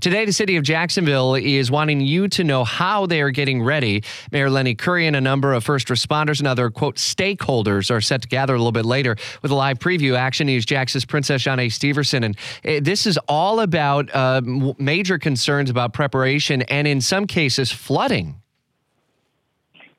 Today, the city of Jacksonville is wanting you to know how they are getting ready. Mayor Lenny Curry and a number of first responders and other, quote, stakeholders are set to gather a little bit later with a live preview. Action News Jax's Princess Jhane Shepherson. And uh, this is all about uh, major concerns about preparation and, in some cases, flooding.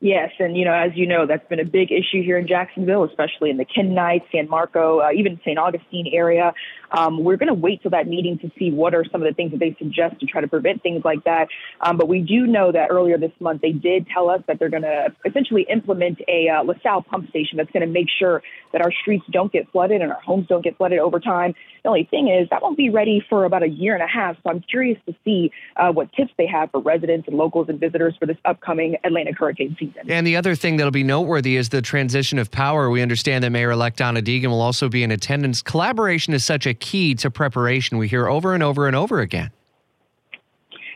Yes, and you know, as you know, that's been a big issue here in Jacksonville, especially in the Knight, San Marco, uh, even St. Augustine area. Um, we're going to wait till that meeting to see what are some of the things that they suggest to try to prevent things like that. Um, but we do know that earlier this month they did tell us that they're going to essentially implement a uh, LaSalle pump station that's going to make sure that our streets don't get flooded and our homes don't get flooded over time. The only thing is that won't be ready for about a year and a half. So I'm curious to see uh, what tips they have for residents and locals and visitors for this upcoming Atlantic hurricane season. And the other thing that'll be noteworthy is the transition of power. We understand that Mayor-elect Donna Deegan will also be in attendance. Collaboration is such a key to preparation. We hear over and over and over again.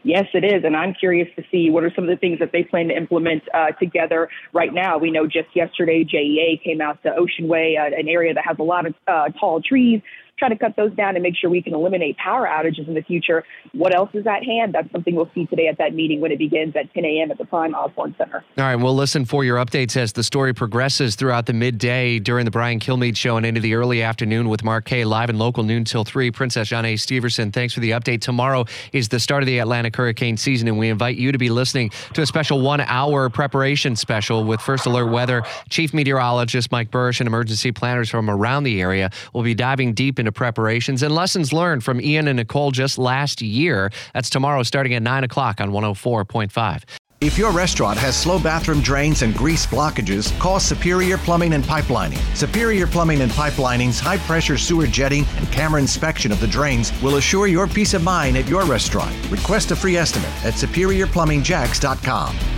Yes, it is. And I'm curious to see what are some of the things that they plan to implement uh, together right now. We know just yesterday, JEA came out to Ocean Way, uh, an area that has a lot of uh, tall trees, try to cut those down and make sure we can eliminate power outages in the future. What else is at hand? That's something we'll see today at that meeting when it begins at 10 a.m. at the Prime Osborn Center. All right, we'll listen for your updates as the story progresses throughout the midday during the Brian Kilmeade show and into the early afternoon with Mark Kaye live and local noon till 3. Princess Jhane Shepherson, thanks for the update. Tomorrow is the start of the Atlantic hurricane season, and we invite you to be listening to a special one hour preparation special with First Alert Weather, Chief Meteorologist Mike Buresh, and emergency planners from around the area. We'll be diving deep into preparations and lessons learned from Ian and Nicole just last year. That's tomorrow starting at 9 o'clock on 104.5. If your restaurant has slow bathroom drains and grease blockages, call Superior Plumbing and Pipelining. Superior Plumbing and Pipelining's high pressure sewer jetting and camera inspection of the drains will assure your peace of mind at your restaurant. Request a free estimate at superiorplumbingjacks.com.